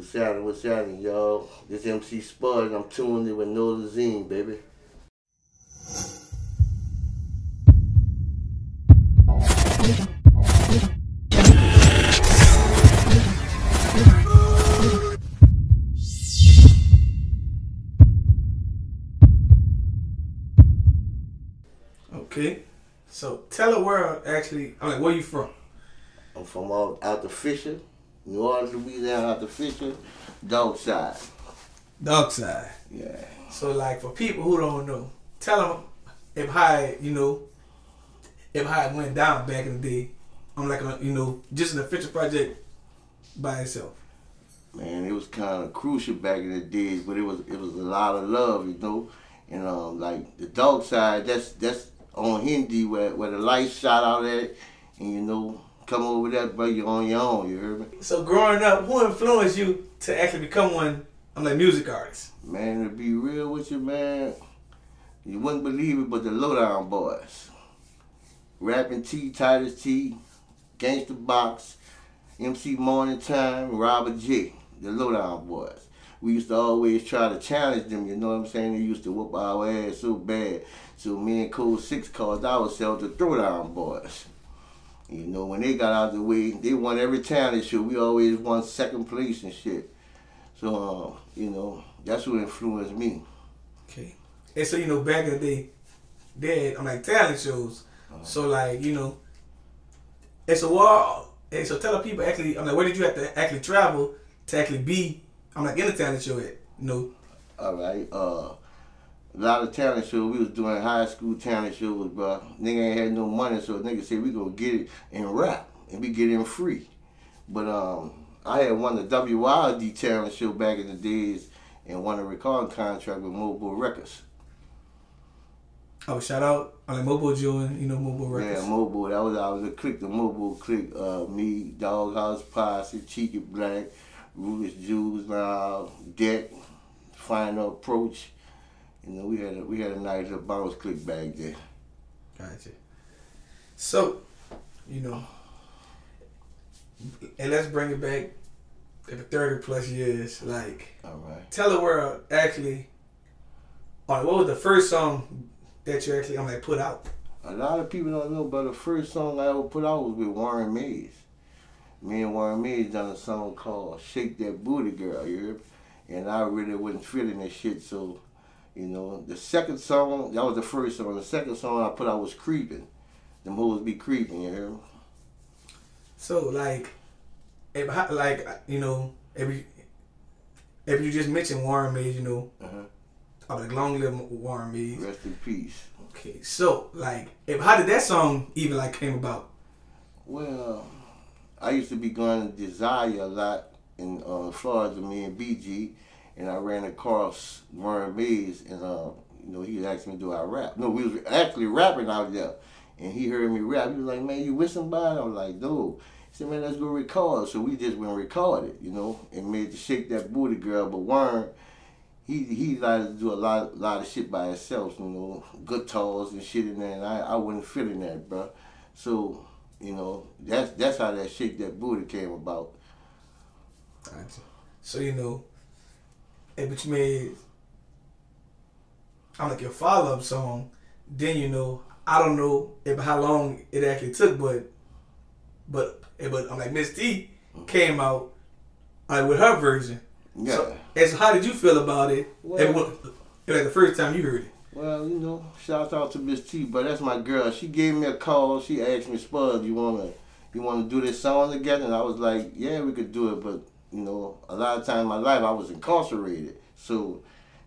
What's happening? What's happening, y'all? This MC Spud, and I'm tuned in with Nola Zine, baby. Okay. So tell the world actually, I'm like, where you from? I'm from out, out the Fischer, New Orleans, Louisiana, out the Fischer, Dog Side. Dark side. Yeah. So like for people who don't know, tell them if how you know if how it went down back in the day. I'm like a, you know just an official project by itself. Man, it was kind of crucial back in the days, but it was it was a lot of love, you know. And um, like the dog side, that's that's on Hindi where where the lights shot out at, and you know, come over there, but you're on your own. You heard me? So growing up, who influenced you to actually become one? I'm like music artist. Man, to be real with you, man, you wouldn't believe it, but the Lowdown Boys, Rapping T, Titus T, Gangsta Box, MC Morning Time, Robert J, the Lowdown Boys. We used to always try to challenge them, you know what I'm saying? They used to whoop our ass so bad. So me and Code 6 called ourselves the Throwdown Boys. You know, when they got out of the way, they won every talent show. We always won second place and shit. So, um, you know, that's what influenced me. Okay. And so you know back in the day, they had on like talent shows. So like you know, and so what? And so tell the people actually, I'm like, where did you have to actually travel to actually be? I'm like in the talent show at you know. All right. Uh, a lot of talent shows. We was doing high school talent shows, bro. Nigga ain't had no money, so nigga said we gonna get it and rap, and we get in free. But um, I had won the WYD talent show back in the days, and won a recording contract with Mobo Records. Oh, shout out, I'm like Mobo Joe you know Mobo Records. Yeah, Mobo. That was I was a click. The Mobo click. Uh, me, Doghouse Posse, Cheeky Blakk, Rufus Jews, now Deck, Final Approach. You know, we had a, we had a nice little bounce click back there. Gotcha. So, you know, and let's bring it back after 30 plus years. Like, All right. tell the world actually, all right, what was the first song that you actually, I'm like, put out? A lot of people don't know, but the first song I ever put out was with Warren Mayes. Me and Warren Mayes done a song called "Shake That Booty Girl," you heard? And I really wasn't feeling that shit, so you know. The second song, that was the first song. The second song I put out was "Creeping." Them hoes be creeping, you heard? So, like, if, like, you know, if you, if you just mentioned Warren Mayes, you know, Uh-huh. I'm like, long live Warren Mayes. Rest in peace. Okay, so, like, if how did that song even, like, came about? Well, I used to be going to Desire a lot in uh, Florida, me and BG, and I ran across Warren Mayes, and uh, you know he asked me, "Do I rap?" No, we was actually rapping out there, and he heard me rap. He was like, "Man, you with somebody?" I was like, "No." He said, "Man, let's go record." So we just went recorded, you know, and made to shake that booty girl. But Warren, he he liked to do a lot lot of shit by himself, you know, guitars and shit in there, and I I wasn't feeling that, bro. So you know, that's that's how that shake that booty came about. Gotcha. So you know, if but you made, I'm like your follow up song, then you know I don't know if how long it actually took, but but but I'm like Miss T came out like with her version. Yeah. So, and so how did you feel about it? Well- and what, like the first time you heard it. Well, you know, shout out to Miss T, but that's my girl. She gave me a call. She asked me, Spud, you wanna you wanna do this song together? And I was like, Yeah, we could do it, but you know, a lot of time in my life I was incarcerated. So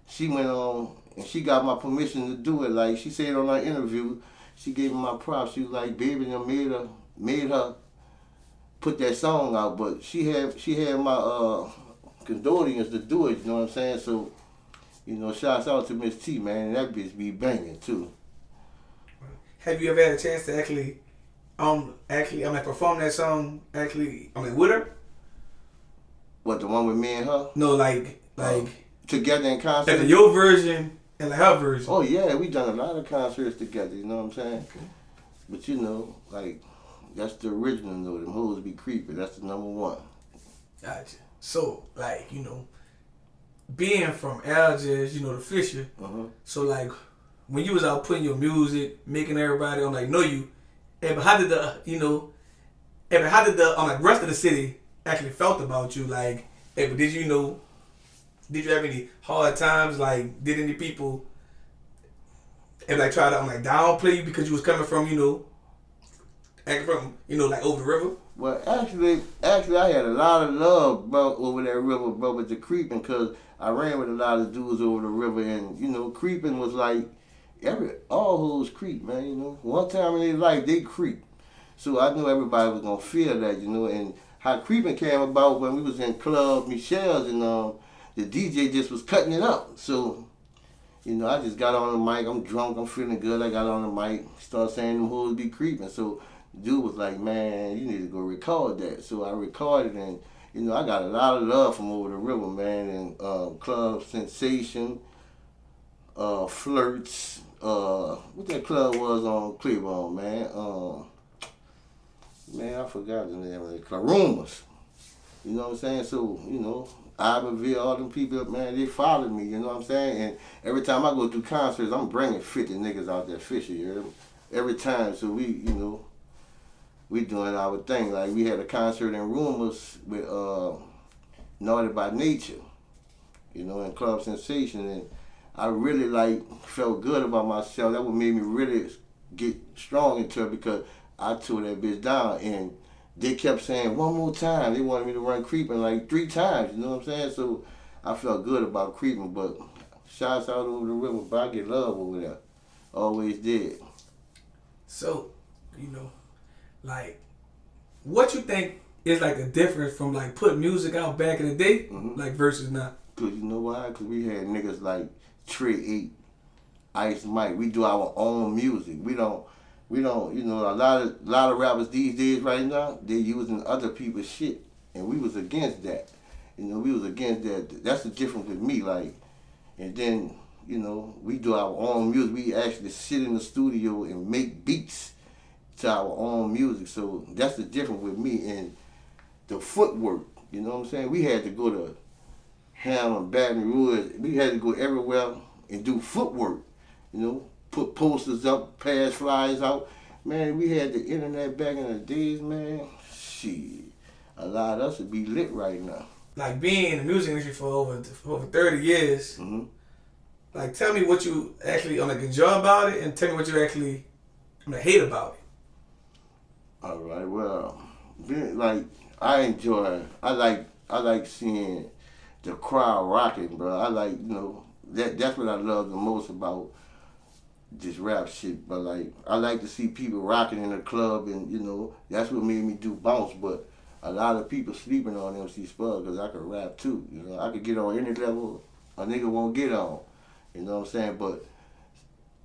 she went on and she got my permission to do it. Like she said on our interview, she gave me my props. She was like, baby, you made her made her put that song out, but she had she had my uh condolences to do it, you know what I'm saying? So you know, shouts out to Miss T, man. That bitch be banging too. Have you ever had a chance to actually, um, actually, I'm like perform that song actually, I'm like with her? What the one with me and her No, like like together in concert? like your version and like her version. Oh yeah, we done a lot of concerts together. You know what I'm saying? But you know, like that's the original though. Them hoes be creeping. That's the number one. Gotcha. So like you know, being from Algiers, you know the Fischer. Uh-huh. So like when you was out putting your music, making everybody on like know you, and but how did the you know, and how did the on like rest of the city actually felt about you? Like, hey, but did you know? Did you have any hard times? Like, did any people and like try to like downplay you because you was coming from you know, acting from you know like over the river? Well, actually, actually, I had a lot of love, bro, over that river, bro, with the creeping, cause I ran with a lot of dudes over the river, and you know, creeping was like every all hoes creep, man. You know, one time in their life they creep, so I knew everybody was gonna feel that, you know, and how creeping came about when we was in Club Michelle's, and um, the DJ just was cutting it up, so. You know, I just got on the mic. I'm drunk. I'm feeling good. I got on the mic. Start saying them hoes be creeping. So dude was like, man, you need to go record that. So I recorded and, you know, I got a lot of love from over the river, man, and uh, Club Sensation, uh, Flirts, uh, what that club was on Cleveland, man. Um, man, I forgot the name of club. Rumors. You know what I'm saying? So, you know, Iberville, all them people, man, they followed me, you know what I'm saying? And every time I go do concerts, I'm bringing 50 niggas out there fishing, you know? Every time, so we, you know, we doing our thing. Like we had a concert in Rumors with uh, Naughty by Nature, you know, in Club Sensation, and I really like felt good about myself. That what made me really get strong into it because I tore that bitch down, and they kept saying one more time. They wanted me to run creeping like three times. You know what I'm saying? So I felt good about creeping, but shots out over the river, but I get love over there. Always did. So, you know, like, what you think is like a difference from like putting music out back in the day, Mhm. like versus now? Cause you know why? Cause we had niggas like Trey Eight, Ice Mike. We do our own music. We don't, we don't. You know, a lot of lot of rappers these days right now they're using other people's shit, and we was against that. You know, we was against that. That's the difference with me. Like, and then you know, we do our own music. We actually sit in the studio and make beats to our own music. So that's the difference with me and the footwork. You know what I'm saying? We had to go to Ham and Baton Rouge. We had to go everywhere and do footwork. You know, put posters up, pass flyers out. Man, we had the internet back in the days, man. Shit, a lot of us would be lit right now. Like being in the music industry for over for over thirty years. hmm Like, tell me what you actually like enjoy about it, and tell me what you actually I mean, hate about it. All right, well, being, like I enjoy. I like. I like seeing the crowd rocking, bro. I like you know that. That's what I love the most about this rap shit. But like, I like to see people rocking in the club, and you know that's what made me do bounce. But a lot of people sleeping on MC Spud because I could rap too. You know, I could get on any level a nigga won't get on. You know what I'm saying? But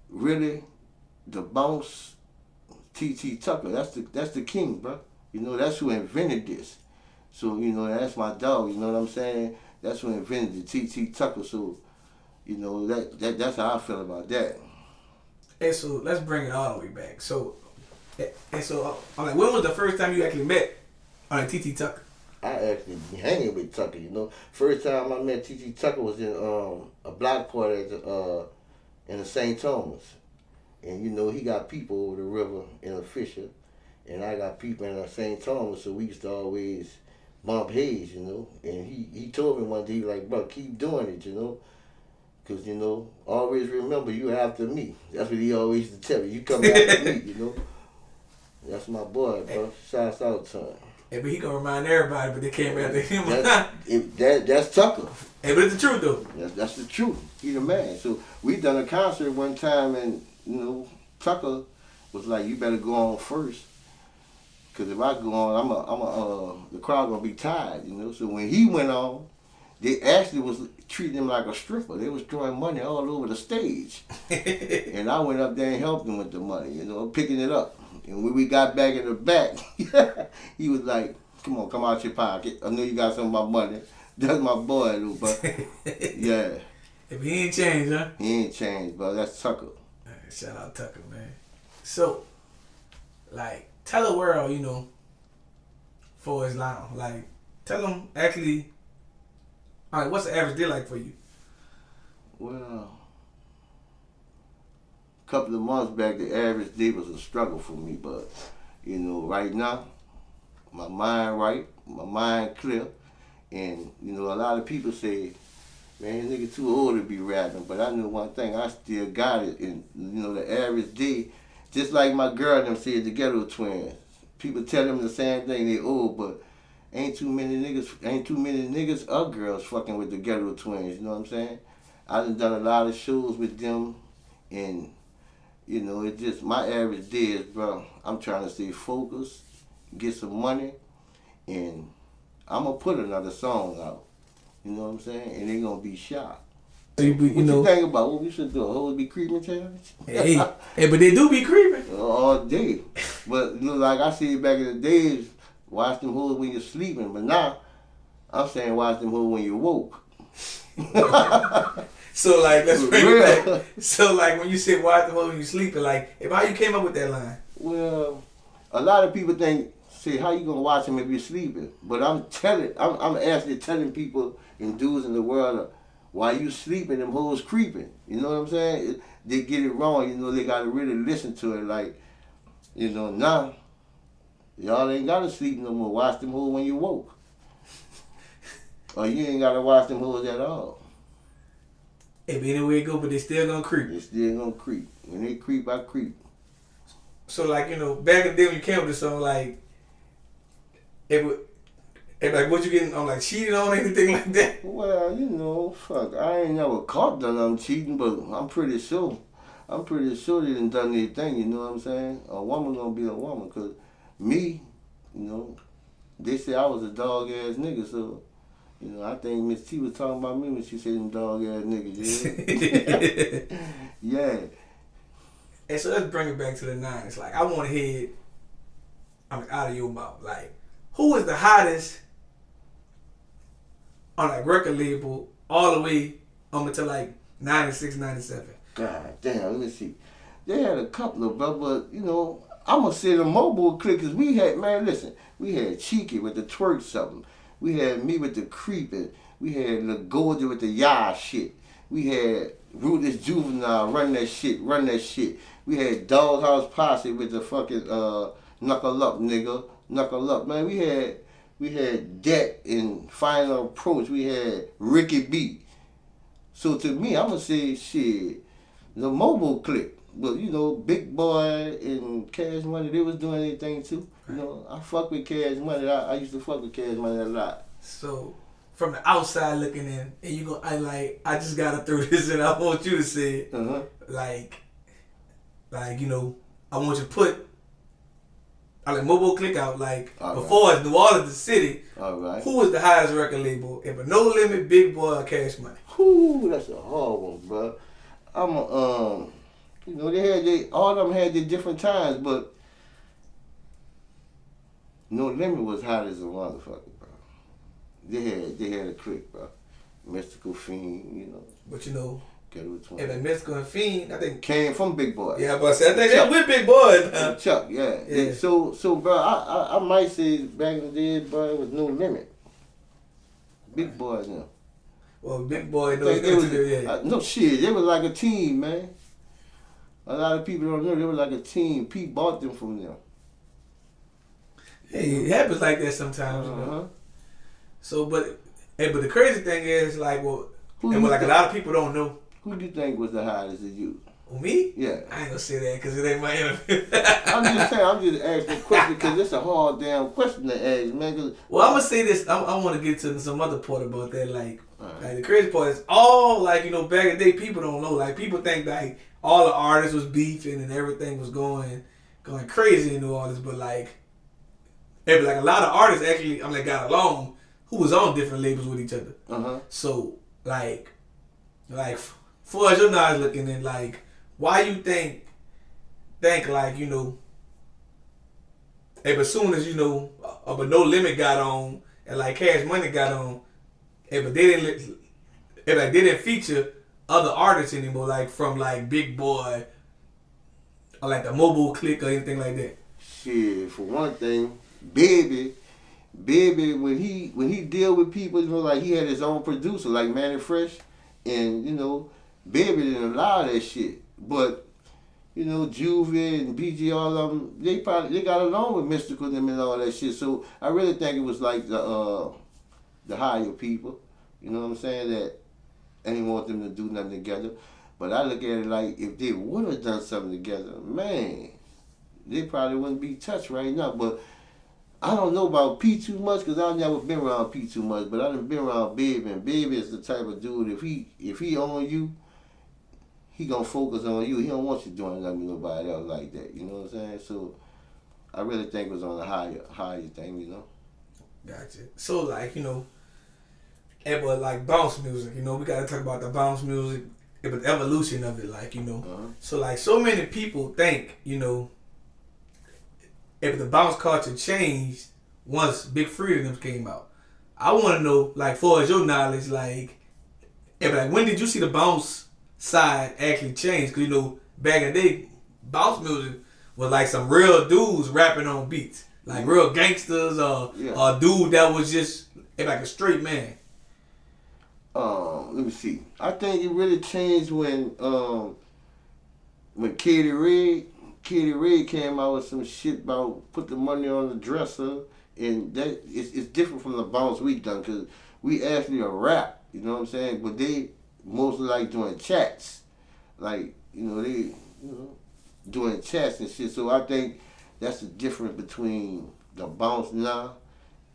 really, the bounce T.T. Tucker. That's the that's the king, bro. You know, that's who invented this. So, you know, that's my dog, you know what I'm saying? That's who invented the T.T. Tucker. So, you know, that, that that's how I feel about that. And so let's bring it all the way back. So, and so uh, I'm like, when was the first time you actually met on a TT Tucker? I actually hanging with Tucker, you know. First time I met T.T. Tucker was in um, a block party at the, uh, in the St. Thomas. And, you know, he got people over the river in a Fischer. And I got people in the St. Thomas, so we used to always bump heads, you know. And he, he told me one day, like, bro, keep doing it, you know. Because, you know, always remember you after me. That's what he always used to tell me. You come after me, you know. That's my boy, bro. Shouts out to him. Hey, but he gonna remind everybody, but they came after him. That, it, that, that's Tucker. hey, but it's the truth though. That's, that's the truth. He the man. So we done a concert one time, and you know Tucker was like, "You better go on first, cause if I go on, I'm a, I'm a, uh, the crowd gonna be tired." You know. So when he went on, they actually was treating him like a stripper. They was throwing money all over the stage, and I went up there and helped him with the money. You know, picking it up. And when we got back in the back, he was like, "Come on, come out your pocket. I know you got some of my money." That's my boy, though, but yeah. If he ain't changed, huh? He ain't changed, bro. That's Tucker. Shout out Tucker, man. So, like, tell the world, you know, for Islam. Like, tell them actually All right, what's the average day like for you? Well, a couple of months back, the average day was a struggle for me, but you know, right now, my mind right, my mind clear, and you know, a lot of people say, "Man, nigga too old to be rapping," but I know one thing, I still got it, and you know, the average day, just like my girl them said, the ghetto twins. People tell them the same thing, they old, but ain't too many niggas, ain't too many niggas or girls fucking with the ghetto twins. You know what I'm saying? I done done a lot of shows with them, and you know, it just my average day is, bro. I'm trying to stay focused, get some money, and I'm gonna put another song out. You know what I'm saying? And they gonna be shot. So you, you what know, you think about what we should do? A whole be creeping challenge? hey, hey, but they do be creeping. all day. But you know, like I see back in the days, watch them hoes when you're sleeping. But now, I'm saying watch them hoes when you woke. So like, let's bring Real. it back. So like, when you say watch them whole when you're sleeping, like, if how you came up with that line? Well, a lot of people think, say, how you gonna watch them if you're sleeping? But I'm telling, I'm, I'm actually telling people and dudes in the world, while you sleeping, them hoes creeping. You know what I'm saying? They get it wrong. You know, they gotta really listen to it. Like, you know, now, y'all ain't gotta sleep no more. Watch them hoes when you woke. or you ain't gotta watch them hoes at all. If anywhere it go, but they still gonna creep. They still gonna creep. When they creep, I creep. So like, you know, back in the day when you came with this song, like, it would. It like what you getting on like cheated on anything like that? Well, you know, fuck, I ain't never caught that I'm cheating, but I'm pretty sure. I'm pretty sure they done done their thing, you know what I'm saying? A woman gonna be a woman, cause me, you know, they say I was a dog ass nigga, so, you know, I think Miss T was talking about me when she said them dog ass niggas, yeah? yeah. And so let's bring it back to the nines. Like I want to hear, I'm out of your mouth. Like, who is the hottest on like record label all the way up until like 96, 97? God damn, let me see. They had a couple of but you know, I'm gonna say the mobile clickers. We had man, listen, we had Cheeky with the twerk something. We had me with the creeping. We had LaGorgia with the yah shit. We had Ruthless Juvenile run that shit, run that shit. We had Doghouse Posse with the fucking uh knuckle up nigga, knuckle up. Man, we had we had Debt in Final Approach. We had Ricky B. So to me, I'm gonna say shit, the mobile clip. But you know, Big Boy and Cash Money, they was doing anything too. You know, I fuck with Cash Money. I, I used to fuck with Cash Money a lot. So from the outside looking in, and you go, I like, I just gotta throw this in. I want you to say, it. Uh huh. like, like you know, I want you to put. I like Mobo click out like All right. before it's New Orleans, the city. All right. Who was the highest record label? If a No Limit, Big Boy, or Cash Money? Whew, that's a hard one, bro. I'm a, um, you know, they had they all of them had their different times, but No Limit was hot as a motherfucker, bro. They had they had a click, bro. Mystikal Fiend, you know, But you know, Ghetto and Twin. the Mystikal and Fiend, I think. Came from Big Boy. Yeah, but I think that with Big Boy. Uh, Chuck, yeah. Yeah. So, so, bro, I, I, I might say back in the day, bro, it was no limit. Big boys now. Well, Big Boy knows think they was, yeah. no shit, they was like a team, man. A lot of people don't know they were like a team. Pete bought them from them. Hey, it happens like that sometimes. You know? Uh-huh. So, but, hey, but the crazy thing is, like, well, Who, and like a lot of people don't know. who do you think was the hottest of you? Well, me? Yeah. I ain't gonna say that because it ain't my interview. I'm just saying, I'm just asking a question because it's a hard damn question to ask, man. 'cause- Well, I'm gonna say this. I, I want to get to some other part about that. Like, Alright. like the crazy part is all like you know back in the day, people don't know. Like, people think like all the artists was beefing and everything was going going crazy in New Orleans, but like, but like a lot of artists actually, I'm like got along who was on different labels with each other. Uh-huh. So like, like f- far as your knowledge looking in, like, why you think think like you know. Hey, but soon as you know, uh, but no limit got on, and like Cash Money got on, hey, but they didn't, hey, like they didn't feature other artists anymore, like from like Big Boy, or like the Mobo Click or anything like that. Shit, for one thing, baby, Baby, when he when he deal with people, you know, like he had his own producer, like Mannie Fresh, and you know, Baby didn't allow that shit. But you know, Juvie and BG, all of them, they probably they got along with Mystikal them and all that shit. So I really think it was like the uh, the higher people, you know what I'm saying, that I didn't want them to do nothing together. But I look at it like if they would have done something together, man, they probably wouldn't be touched right now. But I don't know about P too much because I've never been around P too much. But I've been around Baby, and Baby is the type of dude if he if he on you, he gonna focus on you. He don't want you doing nothing with nobody else like that. You know what I'm saying? So I really think it was on a higher higher thing. You know. Gotcha. So like you know, and but like bounce music, you know, we gotta talk about the bounce music, but the evolution of it, like you know. Uh-huh. So like so many people think, you know, if the bounce culture changed once Big Freedia came out. I want to know, like, far as your knowledge, like, if like when did you see the bounce side actually change? Cause you know back in the day, bounce music was like some real dudes rapping on beats, like real gangsters or Yeah. or a dude that was just like a straight man. Um, let me see. I think it really changed when um when Katey Red Katey Red came out with some shit about put the money on the dresser and that it's, it's different from the bounce we done because we actually a rap, you know what I'm saying? But they mostly like doing chats, like you know they you know doing chats and shit. So I think that's the difference between the bounce now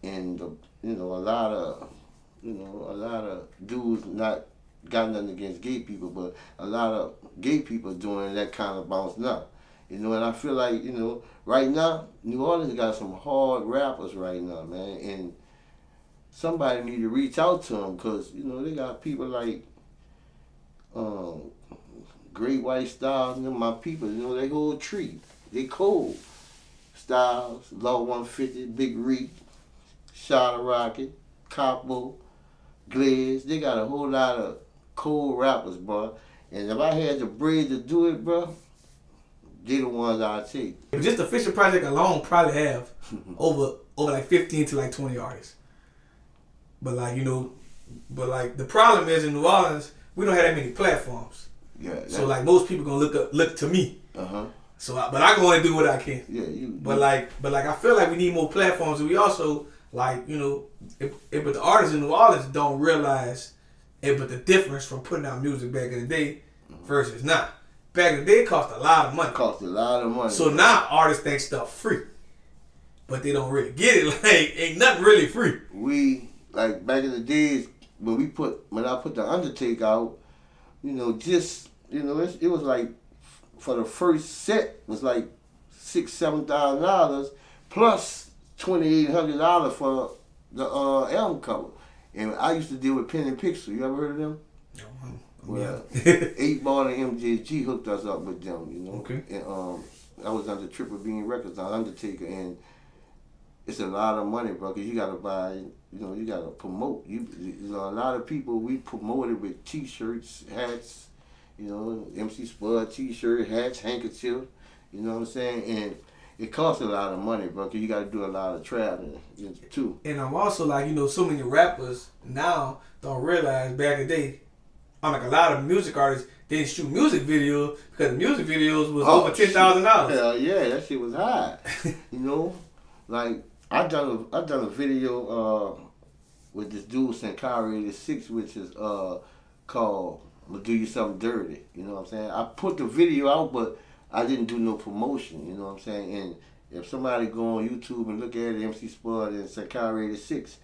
and the you know a lot of you know, a lot of dudes not got nothing against gay people, but a lot of gay people doing that kind of bounce now. You know, and I feel like, you know, right now, New Orleans got some hard rappers right now, man, and somebody need to reach out to them because, you know, they got people like um, Great White Styles, you know, my people, you know, they whole tree. They cold. Styles, Law 150, Big Reek, Shot Rocket, Capo, Glaze. They got a whole lot of cool rappers, bro. And if I had the bread to do it, bro, they the ones I'd take. But just the Fischer Project alone probably have over over like fifteen to like twenty artists. But like you know, but like the problem is in New Orleans we don't have that many platforms. Yeah. So like most people gonna look up look to me. uh huh. So I, but I can only do what I can. Yeah, you. But like but like I feel like we need more platforms. And we also like you know, if, if but the artists in New Orleans don't realize, it but the difference from putting out music back in the day versus now. Back in the day, it cost a lot of money. cost a lot of money. So now artists think stuff free, but they don't really get it. Like ain't nothing really free. we like back in the days when we put when I put the Undertaker out, you know, just you know, it, it was like for the first set was like six seven thousand dollars plus twenty eight hundred dollars for the uh, album cover. And I used to deal with Pen and Pixel. You ever heard of them? No. Well, Eight Ball and MJG hooked us up with them, you know. Okay. And um, I was under Triple Beam Records on Undertaker, and it's a lot of money, bro. Cause you gotta buy, you know, you gotta promote. You, you know, a lot of people we promoted with T-shirts, hats, you know, MC Spud T-shirt, hats, handkerchief. You know what I'm saying? And it costs a lot of money, bro. Cause you gotta do a lot of traveling too. and I'm also like you know, so many rappers now don't realize back in the day, unlike a lot of music artists, didn't shoot music videos because the music videos was Oh, over ten thousand dollars. Hell yeah, that shit was high. you know, like I done a I done a video uh with this dude Sankari 86, which is uh called "I'm gonna do you something dirty." You know what I'm saying? I put the video out, but I didn't do no promotion. You know what I'm saying? And if somebody go on YouTube and look at it, MC Spud and Sankari 86,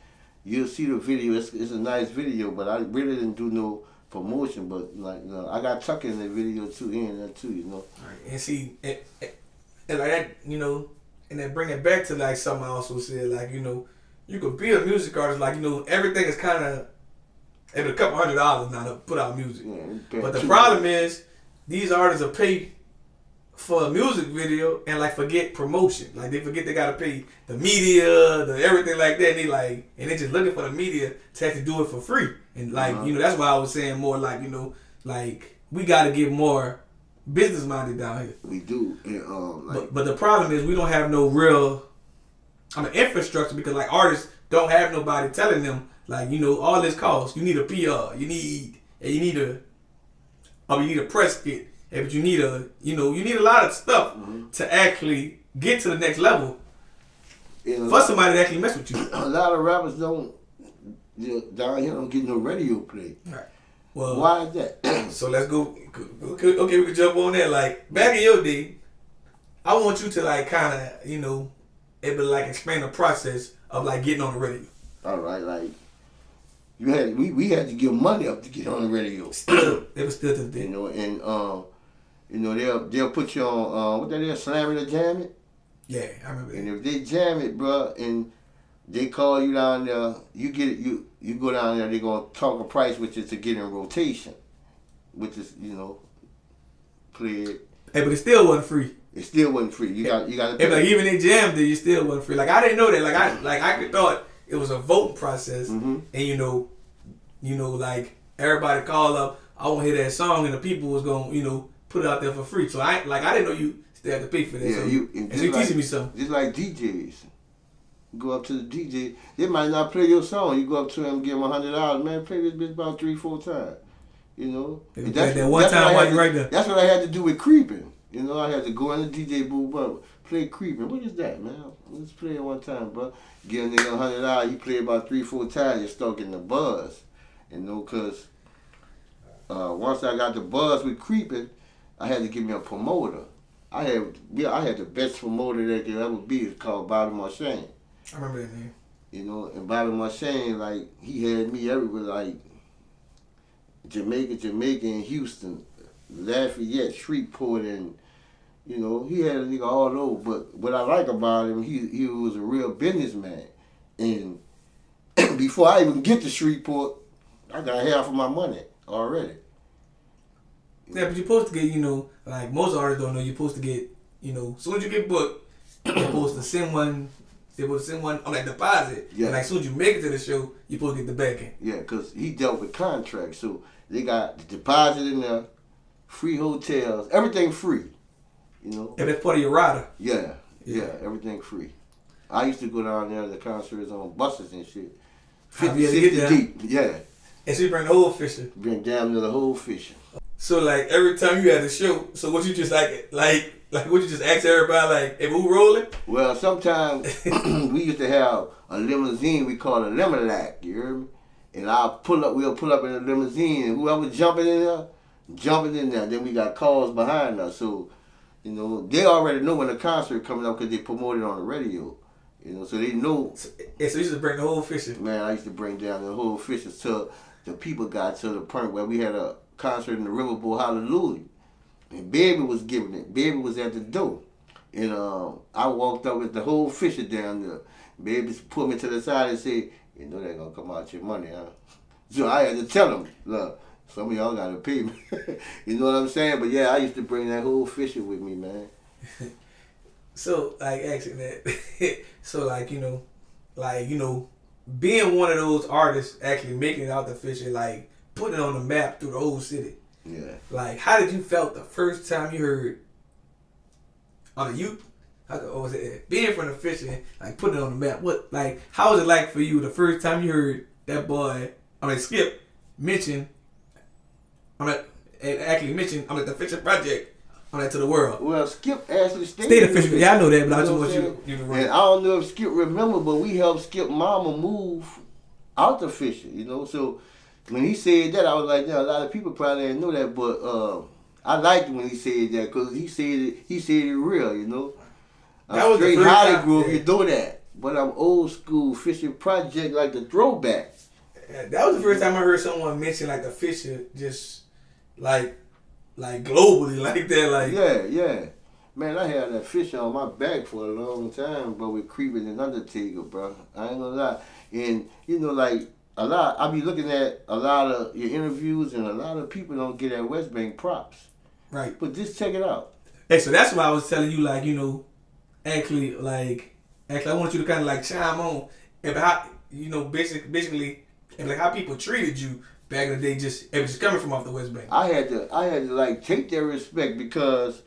you'll see the video. It's, it's a nice video, but I really didn't do no promotion. But like, you know, I got Tucker in the video too, in there too. You know. Right. And see, and, and, and like that, you know, and then bring it back to like something I also said, like you know, you could be a music artist, like you know, everything is kind of at a couple hundred dollars now to put out music. Yeah, But the problem is, these artists are paid for a music video and like forget promotion. Like they forget they gotta pay the media, the everything like that. And they like, and they just looking for the media to have to do it for free. And like, Uh-huh. you know, that's why I was saying more like, you know, like we gotta get more business minded down here. We do. And, um, like, But but the problem is we don't have no real I mean infrastructure because like artists don't have nobody telling them like you know all this costs. You need a PR. You need and you need a or you need a press kit. And but you need a you know you need a lot of stuff Mm-hmm. to actually get to the next level And for somebody to actually mess with you. a lot of rappers don't you know, down here don't get no radio play. Right. Well, Why is that? So let's go. Okay, okay, we can jump on that. Like back in your day, I want you to like kind of you know, able to like explain the process of like getting on the radio. All right, like you had we, we had to give money up to get on the radio. Still, it was still to the You know, and um, you know they'll they'll put you on uh, what that is, slam it or jam it. Yeah, I remember And if they jam it, bro, and they call you down there, you get it. You you go down there. They gonna talk a price with you to get in rotation, which is you know, play it. Hey, but it still wasn't free. It still wasn't free. You got you got to Hey, like even they jammed it, you still wasn't free. Like I didn't know that. Like I like I thought it was a voting process, Mhm. and you know, you know, like everybody call up, I want to hear that song, and the people was gonna you know put it out there for free. So I like I didn't know you still had to pay for that. Yeah, so you- and so you like- teaching me something. Just like DJs. You go up to the DJ, they might not play your song. You go up to them, give them a hundred dollars, man. Play this bitch about three, four times. You know, And play that one that's what time I had to- right there. That's what I had to do with creeping. You know, I had to go in the DJ booth, bro, play creeping. What is that, man? Let's play it one time, bro. Give a nigga a hundred dollars. You play about three, four times, you start getting the buzz. You know, cause uh, once I got the buzz with creeping, I had to give me a promoter. I had, yeah, I had the best promoter that could ever be. It's called Bobby Marchan. I remember that name. You know, and Bobby Marchan, like, he had me everywhere, like, Jamaica, Jamaica, and Houston, Lafayette, Shreveport, and, you know, he had a nigga all over. But what I like about him, he, he was a real businessman. And before I even get to Shreveport, I got half of my money already. Yeah, but you're supposed to get, you know, like most artists don't know, you're supposed to get, you know, as soon as you get booked, you're supposed to send one, they're supposed to send one on that deposit. Yeah. And like as soon as you make it to the show, you're supposed to get the back end. Yeah, because he dealt with contracts. So they got the deposit in there, free hotels, everything free. You know? If that's part of your rider. Yeah, Yeah. yeah, everything free. I used to go down there to the concerts on buses and shit. How 50, you had to get 60 there? deep. Yeah. And so you bring the whole Fischer. Bring down to the whole fishing. So like every time you had a show, so what you just like, like, like what you just ask everybody, like, hey, who rolling? Well, sometimes we used to have a limousine we call a limolac, you hear me? And I'll pull up, we'll pull up in a limousine, and whoever jumping in there, jumping in there. Then we got cars behind us. So, you know, they already know when the concert coming up because they promoted on the radio. You know, so they know And so you just bring the whole Fischer. Man, I used to bring down the whole fishes till the people got to the point where we had a concert in the Riverboat Hallelujah. And Baby was giving it. Baby was at the door. And um, I walked up with the whole Fischer down there. Baby put me to the side and said, You know going to come out your money, huh? So I had to tell them, Look, some of y'all got to pay me. you know what I'm saying? But yeah, I used to bring that whole Fischer with me, man. So like asking that, so like you know, like you know, being one of those artists actually making it out the Fischer, like putting it on the map through the whole city. Yeah. Like, how did you felt the first time you heard on the youth? How was it being from the fishing, like putting it on the map? What like how was it like for you the first time you heard that boy? I mean, Skip mention. I mean, actually mention I mean the fishing project on that to the world. Well, Skip actually stayed. The official, yeah, I know that, but I just want you you to And. I don't know if Skip remember, but we helped Skip Mama move out the fishing, you know. So when he said that, I was like, yeah, a lot of people probably didn't know that, but uh, I liked when he said that because he said it. He said it real, you know. That I'm was the straight first Holly Grove, yeah. you know that. But I'm old school fishing project like the throwback. That was the first time I heard someone mention like the Fischer just like like globally like that like Yeah, yeah. Man, I had that fish on my back for a long time, but with Creeping and Undertaker, bro. I ain't gonna lie. And, you know, like, a lot, I be looking at a lot of your interviews, and a lot of people don't get at West Bank props. right. But just check it out. Hey, so that's why I was telling you, like, you know, actually, like, actually, I want you to kind of like chime on about, you know, basic, basically, and like how people treated you back in the day. Just it was just coming from off the West Bank. I had to, I had to, like, take their respect because,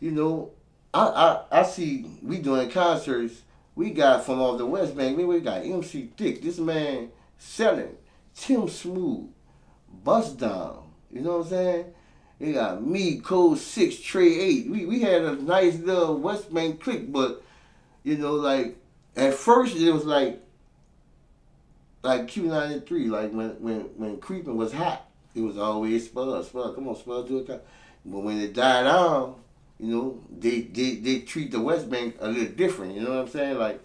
you know, I, I, I see we doing concerts we got from off the West Bank, we we got MC Thick, this man selling, Tim Smooth, Bust Down, you know what I'm saying? They got me, Code 6, Trey 8. We, we had a nice little West Bank clique, but, you know, like, at first it was like, like Q93, like when, when, when Creeping was hot, it was always Spud, Spud, come on, Spud, do it. But when it died down, you know, they, they, they treat the West Bank a little different, you know what I'm saying? Like,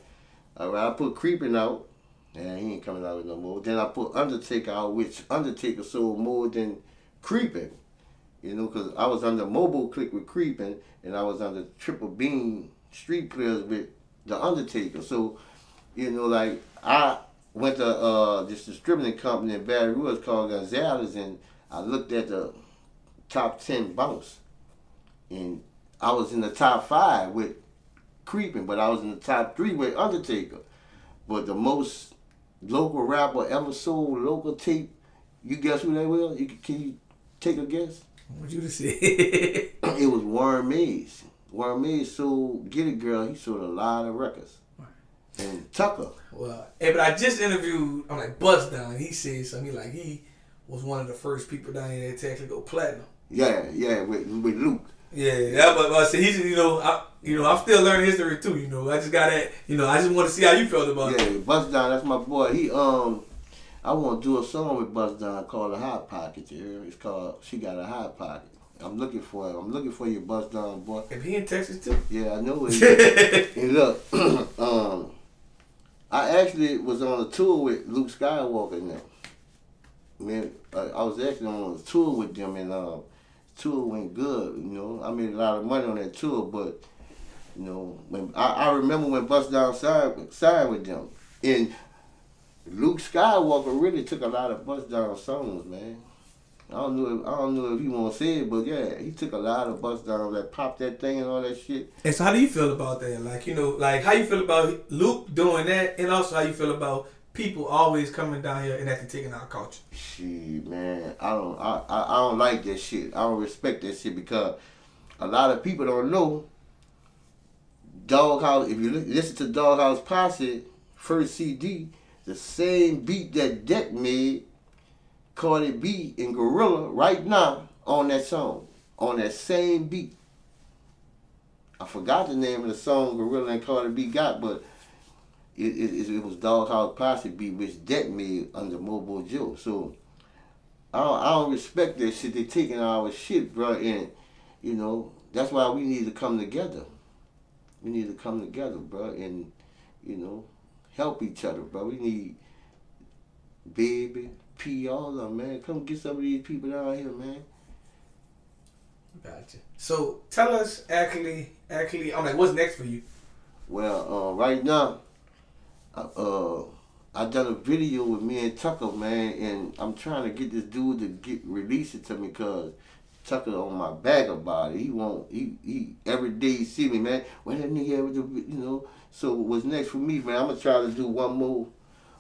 I put Creeping out, and he ain't coming out with no more. Then I put Undertaker out, which Undertaker sold more than Creeping. You know, because I was under Mobo Click with Creeping, and I was under Triple Beam Street Players with The Undertaker. So, you know, like, I went to uh, this distributing company in Baton Rouge called Gonzalez, and I looked at the top 10 bounce. And I was in the top five with Creeping, but I was in the top three with Undertaker. But the most local rapper ever sold local tape, you guess who they were? You, can you take a guess? What you to say? it was Warren Mayes. Warren Mayes sold Get It Girl. He sold a lot of records. And Tucker. Well, hey, but I just interviewed. I'm like Bust Down. He said something like he was one of the first people down here to actually go platinum. Yeah, yeah, with with Luke. Yeah, yeah, but, but see, he's you know, I, you know, I'm still learning history too. You know, I just got that. You know, I just want to see how you felt about yeah, it. Yeah, Bust Down. That's my boy. He um, I want to do a song with Bust Down called "A Hot Pocket." You hear? It's called "She Got a Hot Pocket." I'm looking for it. I'm looking for your Bust Down boy. If he in Texas too. Yeah, I know it. and look, um, I actually was on a tour with Luke Skywalker now. Man, I was actually on a tour with them, and uh, tour went good. You know, I made a lot of money on that tour, but you know, when I, I remember when Bust Down signed, signed with them, and Luke Skywalker really took a lot of Bust Down songs, man. I don't know. If, I don't know if he want to say it, but yeah, he took a lot of Bust Down that popped that thing and all that shit. And so, how do you feel about that? Like, you know, like how you feel about Luke doing that, and also how you feel about people always coming down here and actually taking our culture. Shit, man, I don't, I, I, I don't like that shit. I don't respect that shit because a lot of people don't know. Doghouse. If you listen to Doghouse Posse first CD, the same beat that Deck made Cardi B and GloRilla right now on that song, on that same beat. I forgot the name of the song GloRilla and Cardi B got, but it, it, it was Doghouse Posse beat which Deck made under Mobo Joe. So I don't, I don't respect that shit. They taking our shit, bro, and you know that's why we need to come together. We need to come together, bro, and you know help each other, bro. We need baby, P, all of them, man. Come get some of these people down here, man. Gotcha. So tell us, actually, actually, I'm like, what's next for you? Well, uh, right now, uh, I done a video with me and Tucker, man, and I'm trying to get this dude to get release it to me, cause Tucker on my back about it. He won't. He he. Every day he see me, man. When that nigga ever do, you know. So what's next for me, man? I'm gonna try to do one more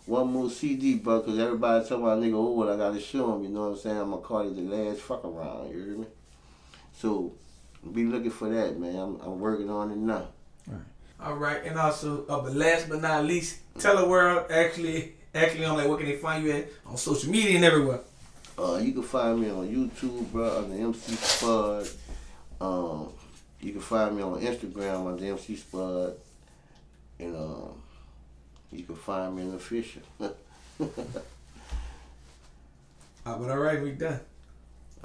one more CD, bro, because everybody tell my nigga, oh, what I got to show him, you know what I'm saying? I'm to call it the last fuck around, you hear me? So, be looking for that, man. I'm, I'm working on it now. All right. All right, and also, uh, but last but not least, tell the world actually, actually, on like, where can they find you at on social media and everywhere? Uh, you can find me on YouTube, bro, under MC Spud. Um, you can find me on Instagram under MC Spud. And um, you can find me in the Fischer. uh, but all right, we done.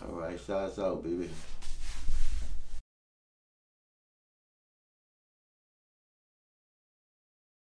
All right, shots out, baby.